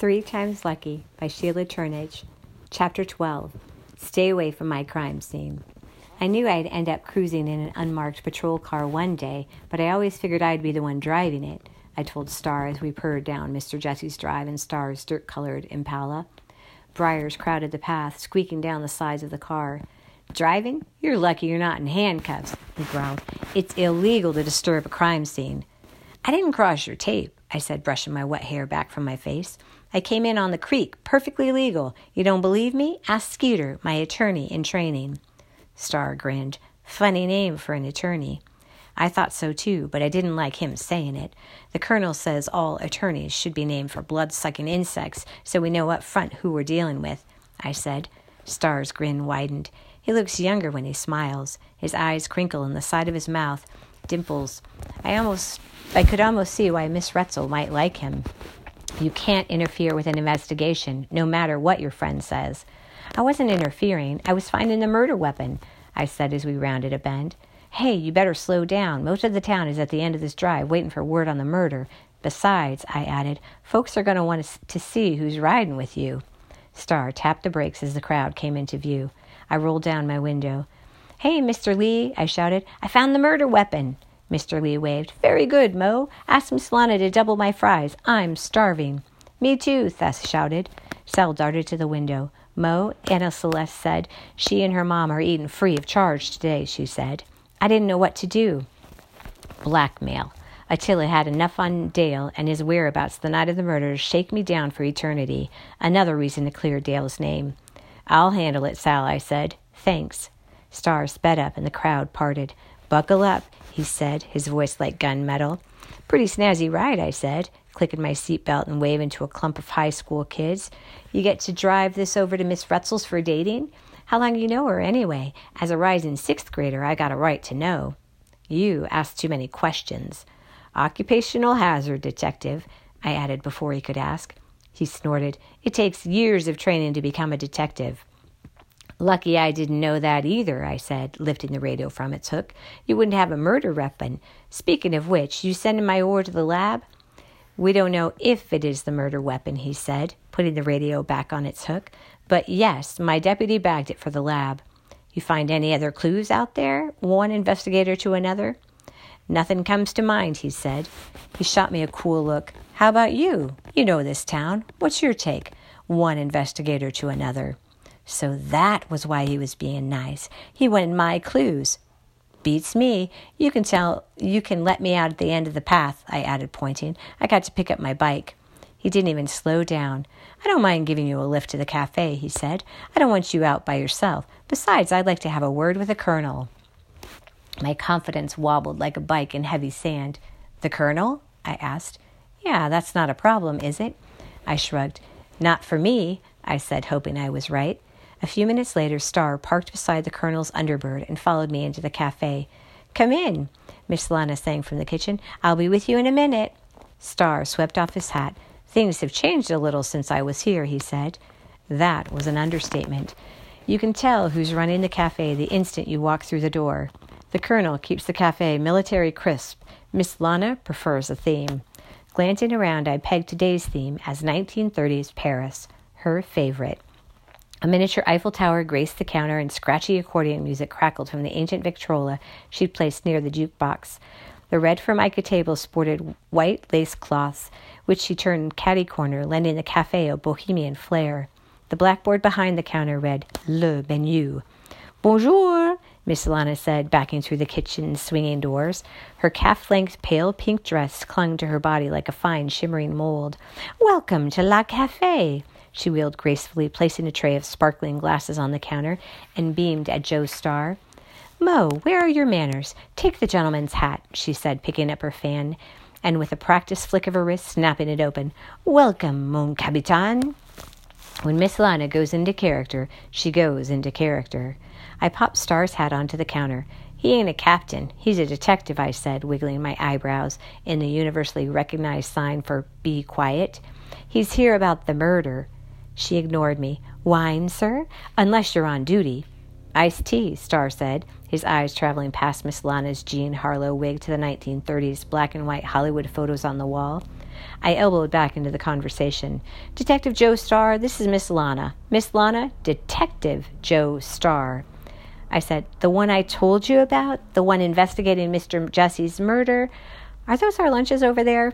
Three Times Lucky by Sheila Turnage. Chapter 12 Stay Away from My Crime Scene. I knew I'd end up cruising in an unmarked patrol car one day, but I always figured I'd be the one driving it, I told Starr as we purred down Mr. Jesse's drive in Starr's dirt colored Impala. Briars crowded the path, squeaking down the sides of the car. Driving? You're lucky you're not in handcuffs, he growled. It's illegal to disturb a crime scene. I didn't cross your tape, I said, brushing my wet hair back from my face. I came in on the creek, perfectly legal. You don't believe me? Ask Skeeter, my attorney in training. Starr grinned. Funny name for an attorney. I thought so too, but I didn't like him saying it. The colonel says all attorneys should be named for blood sucking insects so we know up front who we're dealing with, I said. Starr's grin widened. He looks younger when he smiles. His eyes crinkle in the side of his mouth, dimples. I almost I could almost see why Miss Retzyl might like him. You can't interfere with an investigation, no matter what your friend says. I wasn't interfering. I was finding the murder weapon, I said as we rounded a bend. Hey, you better slow down. Most of the town is at the end of this drive waiting for word on the murder. Besides, I added, folks are going to want to see who's riding with you. Starr tapped the brakes as the crowd came into view. I rolled down my window. Hey, Mr. Lee, I shouted, I found the murder weapon. Mr. Lee waved. Very good, Mo. Ask Miss Lana to double my fries. I'm starving. Me too, Thes shouted. Sal darted to the window. Mo, Anna Celeste said, she and her mom are eating free of charge today, she said. I didn't know what to do. Blackmail. Attila had enough on Dale and his whereabouts the night of the murder to shake me down for eternity. Another reason to clear Dale's name. I'll handle it, Sal, I said. Thanks. Starr sped up and the crowd parted. Buckle up, he said, his voice like gunmetal. Pretty snazzy ride, I said, clicking my seatbelt and waving to a clump of high school kids. You get to drive this over to Miss Retzyl's for dating? How long you know her, anyway? As a rising sixth grader, I got a right to know. You ask too many questions. Occupational hazard, detective, I added before he could ask. He snorted. It takes years of training to become a detective. Lucky I didn't know that either, I said, lifting the radio from its hook. You wouldn't have a murder weapon. Speaking of which, you sending my oar to the lab? We don't know if it is the murder weapon, he said, putting the radio back on its hook. But yes, my deputy bagged it for the lab. You find any other clues out there? One investigator to another? Nothing comes to mind, he said. He shot me a cool look. How about you? You know this town. What's your take? One investigator to another. So that was why he was being nice. He wanted my clues. Beats me. You can tell you can let me out at the end of the path, I added, pointing. I got to pick up my bike. He didn't even slow down. I don't mind giving you a lift to the cafe, he said. I don't want you out by yourself. Besides, I'd like to have a word with the colonel. My confidence wobbled like a bike in heavy sand. The colonel? I asked. Yeah, that's not a problem, is it? I shrugged. Not for me, I said, hoping I was right. A few minutes later, Starr parked beside the colonel's Thunderbird and followed me into the cafe. Come in, Miss Lana sang from the kitchen. I'll be with you in a minute. Starr swept off his hat. Things have changed a little since I was here, he said. That was an understatement. You can tell who's running the cafe the instant you walk through the door. The colonel keeps the cafe military crisp. Miss Lana prefers a theme. Glancing around, I pegged today's theme as 1930s Paris, her favorite. A miniature Eiffel Tower graced the counter, and scratchy accordion music crackled from the ancient Victrola she'd placed near the jukebox. The red formica table sported white lace cloths, which she turned catty corner, lending the cafe a bohemian flair. The blackboard behind the counter read Le Menu. Bonjour, Miss Lana said, backing through the kitchen's swinging doors. Her calf length pale pink dress clung to her body like a fine shimmering mold. Welcome to La Cafe. She wheeled gracefully, placing a tray of sparkling glasses on the counter, and beamed at Joe Starr. Mo, where are your manners? Take the gentleman's hat, she said, picking up her fan, and with a practiced flick of her wrist, snapping it open. Welcome, mon capitaine. When Miss Lana goes into character, she goes into character. I popped Starr's hat onto the counter. He ain't a captain. He's a detective, I said, wiggling my eyebrows in the universally recognized sign for be quiet. He's here about the murder. She ignored me. Wine, sir? Unless you're on duty. Iced tea, Starr said, his eyes traveling past Miss Lana's Jean Harlow wig to the 1930s black and white Hollywood photos on the wall. I elbowed back into the conversation. Detective Joe Starr, this is Miss Lana. Miss Lana, Detective Joe Starr. I said, The one I told you about? The one investigating Mr. Jesse's murder? Are those our lunches over there?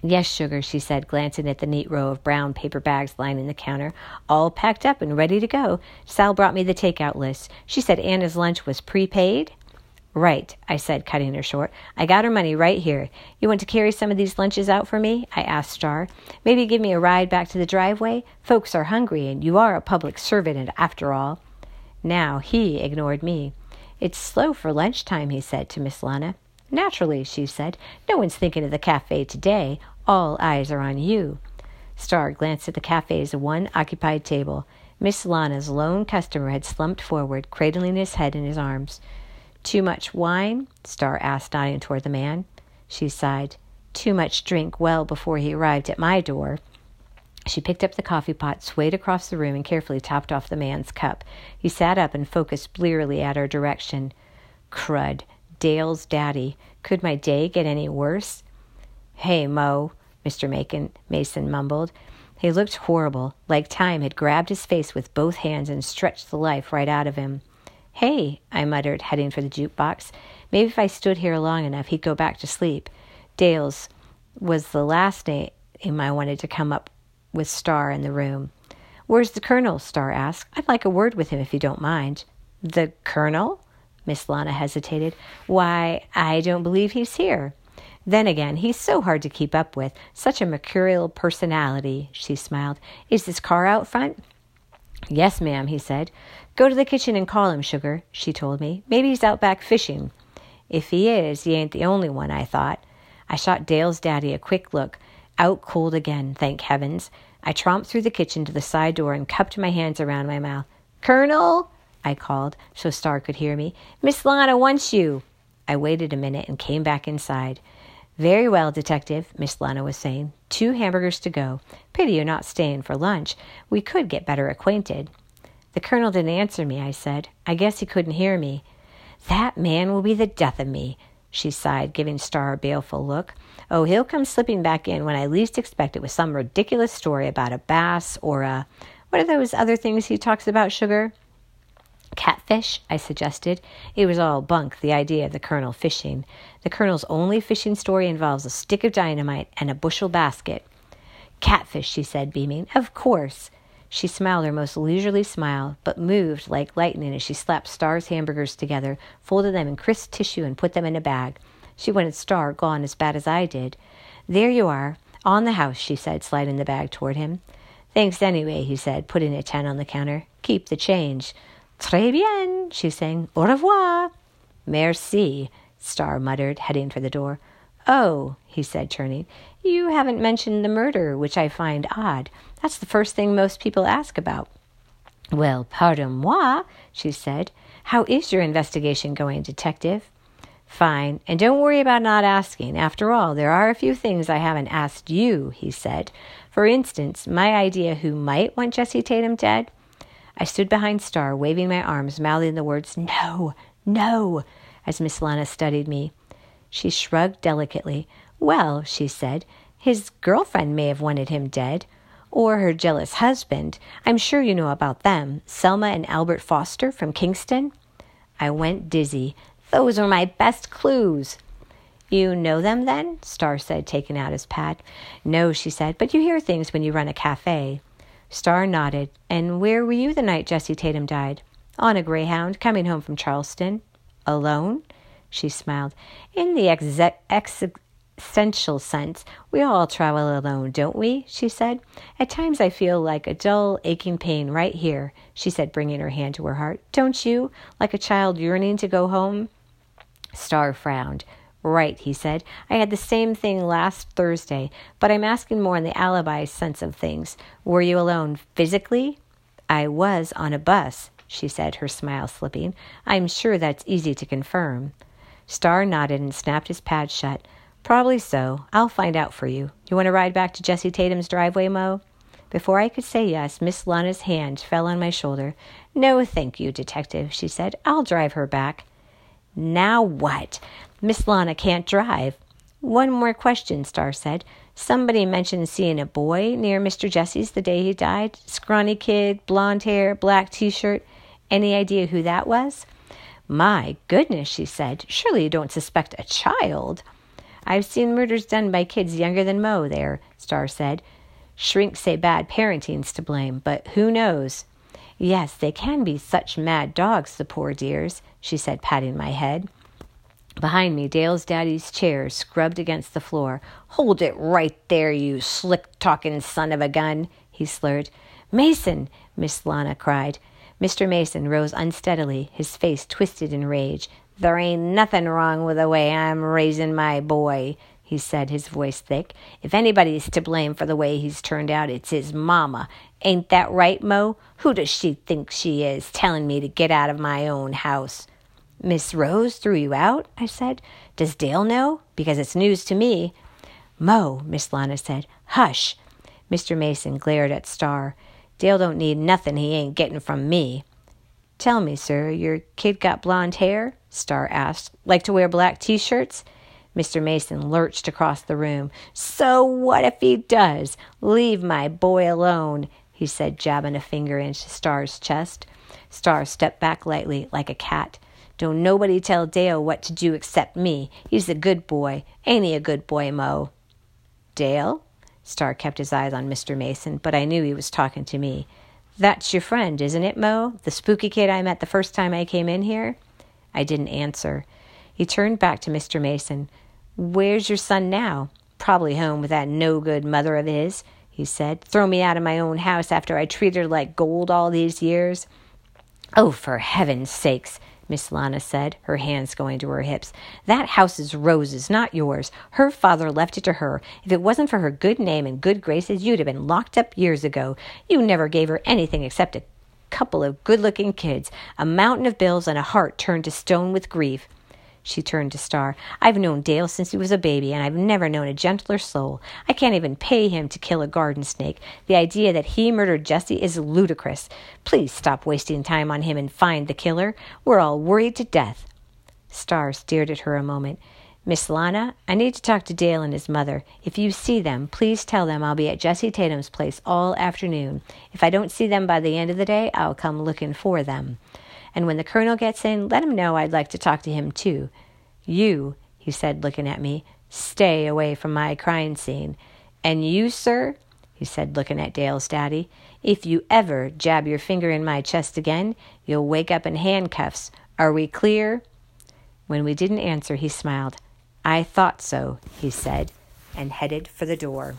Yes, sugar, she said, glancing at the neat row of brown paper bags lining the counter, all packed up and ready to go. Sal brought me the takeout list. She said Anna's lunch was prepaid. Right, I said, cutting her short. I got her money right here. You want to carry some of these lunches out for me? I asked Star. Maybe give me a ride back to the driveway? Folks are hungry, and you are a public servant after all. Now he ignored me. It's slow for lunchtime, he said to Miss Lana. Naturally, she said. No one's thinking of the cafe today. All eyes are on you. Starr glanced at the cafe's one occupied table. Miss Lana's lone customer had slumped forward, cradling his head in his arms. Too much wine? Starr asked, nodding toward the man. She sighed. Too much drink well before he arrived at my door. She picked up the coffee pot, swayed across the room, and carefully topped off the man's cup. He sat up and focused blearily at her direction. Crud. Dale's daddy. Could my day get any worse? Hey, Mo, Mr. Macon, Mason mumbled. He looked horrible, like time had grabbed his face with both hands and stretched the life right out of him. Hey, I muttered, heading for the jukebox. Maybe if I stood here long enough, he'd go back to sleep. Dale's was the last name I wanted to come up with Starr in the room. Where's the colonel? Starr asked. I'd like a word with him if you don't mind. The colonel? Miss Lana hesitated. Why, I don't believe he's here. Then again, he's so hard to keep up with. Such a mercurial personality, she smiled. Is this car out front? Yes, ma'am, he said. Go to the kitchen and call him, Sugar, she told me. Maybe he's out back fishing. If he is, he ain't the only one, I thought. I shot Dale's daddy a quick look. Out cold again, thank heavens. I tromped through the kitchen to the side door and cupped my hands around my mouth. Colonel, I called so Starr could hear me. Miss Lana wants you. I waited a minute and came back inside. Very well, Detective, Miss Lana was saying. Two hamburgers to go. Pity you're not staying for lunch. We could get better acquainted. The colonel didn't answer me, I said. I guess he couldn't hear me. That man will be the death of me, she sighed, giving Starr a baleful look. Oh, he'll come slipping back in when I least expect it with some ridiculous story about a bass or a. What are those other things he talks about, Sugar? Catfish, I suggested. It was all bunk, the idea of the colonel fishing. The colonel's only fishing story involves a stick of dynamite and a bushel basket. Catfish, she said, beaming. Of course. She smiled her most leisurely smile, but moved like lightning as she slapped Starr's hamburgers together, folded them in crisp tissue, and put them in a bag. She wanted Starr gone as bad as I did. There you are, on the house, she said, sliding the bag toward him. Thanks anyway, he said, putting a ten on the counter. Keep the change. Très bien, she sang. Au revoir. Merci, Starr muttered, heading for the door. Oh, he said, turning, you haven't mentioned the murder, which I find odd. That's the first thing most people ask about. Well, pardon moi, she said. How is your investigation going, detective? Fine, and don't worry about not asking. After all, there are a few things I haven't asked you, he said. For instance, my idea who might want Jesse Tatum dead. I stood behind Starr, waving my arms, mouthing the words, No, no, as Miss Lana studied me. She shrugged delicately. Well, she said, his girlfriend may have wanted him dead. Or her jealous husband. I'm sure you know about them. Selma and Albert Foster from Kingston. I went dizzy. Those are my best clues. You know them then? Starr said, taking out his pad. No, she said, but you hear things when you run a cafe. Starr nodded. And where were you the night Jesse Tatum died? On a Greyhound, coming home from Charleston. Alone? She smiled. In the essential sense, we all travel alone, don't we? she said. At times I feel like a dull, aching pain right here, she said, bringing her hand to her heart. Don't you? Like a child yearning to go home? Starr frowned. Right, he said. I had the same thing last Thursday, but I'm asking more in the alibi sense of things. Were you alone physically? I was on a bus, she said, her smile slipping. I'm sure that's easy to confirm. Starr nodded and snapped his pad shut. Probably so. I'll find out for you. You want to ride back to Jesse Tatum's driveway, Mo? Before I could say yes, Miss Lana's hand fell on my shoulder. No, thank you, detective, she said. I'll drive her back. Now what? Miss Lana can't drive. One more question, Starr said. Somebody mentioned seeing a boy near Mr. Jesse's the day he died. Scrawny kid, blonde hair, black t shirt. Any idea who that was? My goodness, she said. Surely you don't suspect a child. I've seen murders done by kids younger than Mo there, Starr said. Shrinks say bad parenting's to blame, but who knows? Yes, they can be such mad dogs, the poor dears, she said, patting my head. Behind me, Dale's daddy's chair scrubbed against the floor. Hold it right there, you slick talking son of a gun, he slurred. Mason, Miss Lana cried. Mr. Mason rose unsteadily, his face twisted in rage. There ain't nothing wrong with the way I'm raising my boy, he said, his voice thick. If anybody's to blame for the way he's turned out, it's his mama. Ain't that right, Mo? Who does she think she is, telling me to get out of my own house? Miss Rose threw you out? I said. Does Dale know? Because it's news to me. Mo, Miss Lana said. Hush. Mr. Mason glared at Starr. Dale don't need nothing he ain't getting from me. Tell me, sir, your kid got blonde hair? Starr asked. Like to wear black t shirts? Mr. Mason lurched across the room. So what if he does? Leave my boy alone, he said, jabbing a finger into Starr's chest. Starr stepped back lightly, like a cat. Don't nobody tell Dale what to do except me. He's a good boy. Ain't he a good boy, Mo? Dale? Starr kept his eyes on Mr. Mason, but I knew he was talking to me. That's your friend, isn't it, Mo? The spooky kid I met the first time I came in here? I didn't answer. He turned back to Mr. Mason. Where's your son now? Probably home with that no good mother of his, he said. Throw me out of my own house after I treated her like gold all these years. Oh, for heaven's sakes, Miss Lana said, her hands going to her hips. That house is Rose's, not yours. Her father left it to her. If it wasn't for her good name and good graces, you'd have been locked up years ago. You never gave her anything except a couple of good looking kids, a mountain of bills, and a heart turned to stone with grief. She turned to Starr. I've known Dale since he was a baby, and I've never known a gentler soul. I can't even pay him to kill a garden snake. The idea that he murdered Jesse is ludicrous. Please stop wasting time on him and find the killer. We're all worried to death. Starr stared at her a moment. Miss Lana, I need to talk to Dale and his mother. If you see them, please tell them I'll be at Jesse Tatum's place all afternoon. If I don't see them by the end of the day, I'll come looking for them. And when the colonel gets in, let him know I'd like to talk to him too. You, he said, looking at me, stay away from my crime scene. And you, sir, he said, looking at Dale's daddy, if you ever jab your finger in my chest again, you'll wake up in handcuffs. Are we clear? When we didn't answer, he smiled. I thought so, he said, and headed for the door.